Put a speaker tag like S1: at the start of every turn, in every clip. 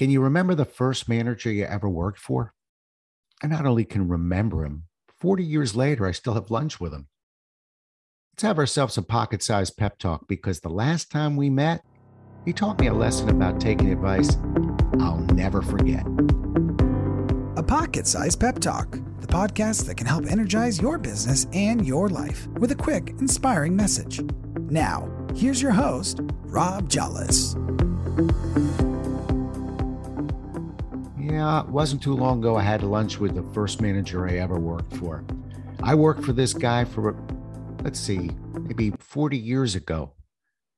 S1: Can you remember the first manager you ever worked for? I not only can remember him, 40 years later, I still have lunch with him. Let's have ourselves a pocket sized pep talk because the last time we met, he taught me a lesson about taking advice I'll never forget.
S2: A pocket sized pep talk, the podcast that can help energize your business and your life with a quick, inspiring message. Now, here's your host, Rob Jolles.
S1: Yeah, it wasn't too long ago I had lunch with the first manager I ever worked for. I worked for this guy for, let's see, maybe 40 years ago.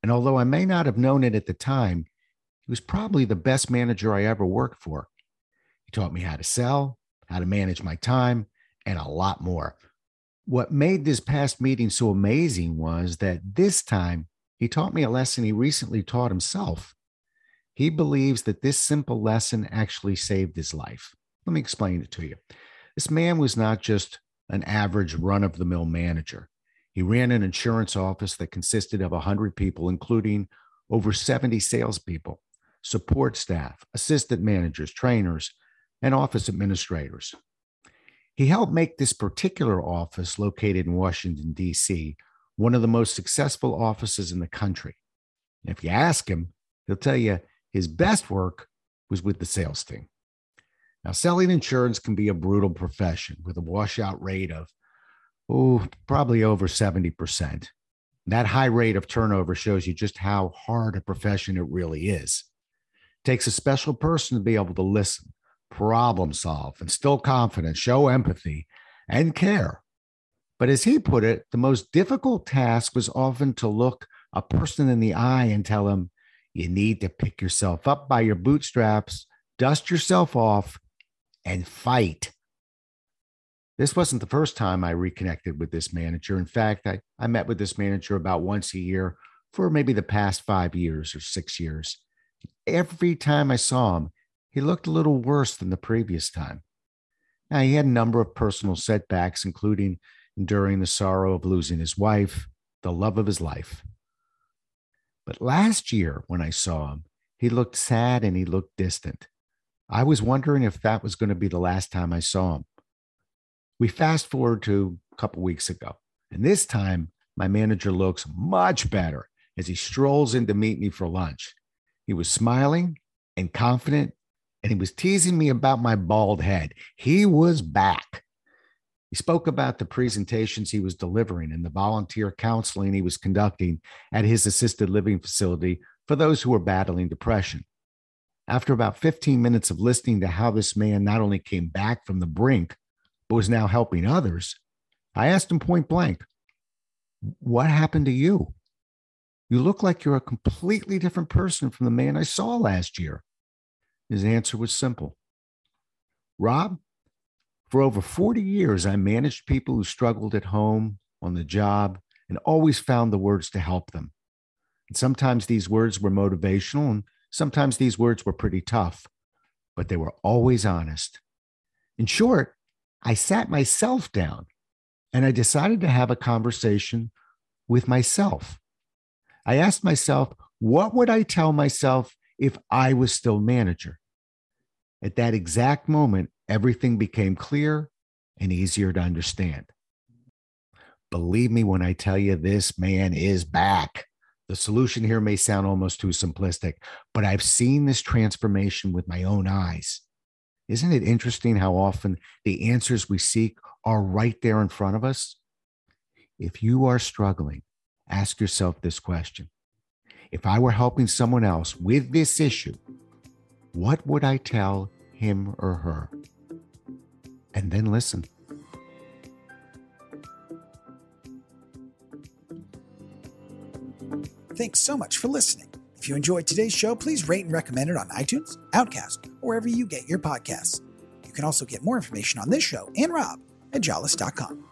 S1: And although I may not have known it at the time, he was probably the best manager I ever worked for. He taught me how to sell, how to manage my time, and a lot more. What made this past meeting so amazing was that this time he taught me a lesson he recently taught himself. He believes that this simple lesson actually saved his life. Let me explain it to you. This man was not just an average run of the mill manager. He ran an insurance office that consisted of 100 people, including over 70 salespeople, support staff, assistant managers, trainers, and office administrators. He helped make this particular office, located in Washington, D.C., one of the most successful offices in the country. And if you ask him, he'll tell you his best work was with the sales team. Now, selling insurance can be a brutal profession with a washout rate of, oh, probably over 70%. That high rate of turnover shows you just how hard a profession it really is. It takes a special person to be able to listen, problem solve, instill confidence, show empathy, and care. But as he put it, the most difficult task was often to look a person in the eye and tell him, you need to pick yourself up by your bootstraps, dust yourself off, and fight. This wasn't the first time I reconnected with this manager. In fact, I, I met with this manager about once a year for maybe the past five years or six years. Every time I saw him, he looked a little worse than the previous time. Now, he had a number of personal setbacks, including enduring the sorrow of losing his wife, the love of his life. But last year, when I saw him, he looked sad and he looked distant. I was wondering if that was going to be the last time I saw him. We fast forward to a couple weeks ago, and this time my manager looks much better as he strolls in to meet me for lunch. He was smiling and confident, and he was teasing me about my bald head. He was back. He spoke about the presentations he was delivering and the volunteer counseling he was conducting at his assisted living facility for those who were battling depression. After about 15 minutes of listening to how this man not only came back from the brink, but was now helping others, I asked him point blank, What happened to you? You look like you're a completely different person from the man I saw last year. His answer was simple Rob, for over 40 years, I managed people who struggled at home, on the job, and always found the words to help them. And sometimes these words were motivational, and sometimes these words were pretty tough, but they were always honest. In short, I sat myself down and I decided to have a conversation with myself. I asked myself, what would I tell myself if I was still manager? At that exact moment, everything became clear and easier to understand. Believe me when I tell you this man is back. The solution here may sound almost too simplistic, but I've seen this transformation with my own eyes. Isn't it interesting how often the answers we seek are right there in front of us? If you are struggling, ask yourself this question If I were helping someone else with this issue, what would I tell him or her? And then listen.
S2: Thanks so much for listening. If you enjoyed today's show, please rate and recommend it on iTunes, Overcast, or wherever you get your podcasts. You can also get more information on this show and Rob at jolles.com.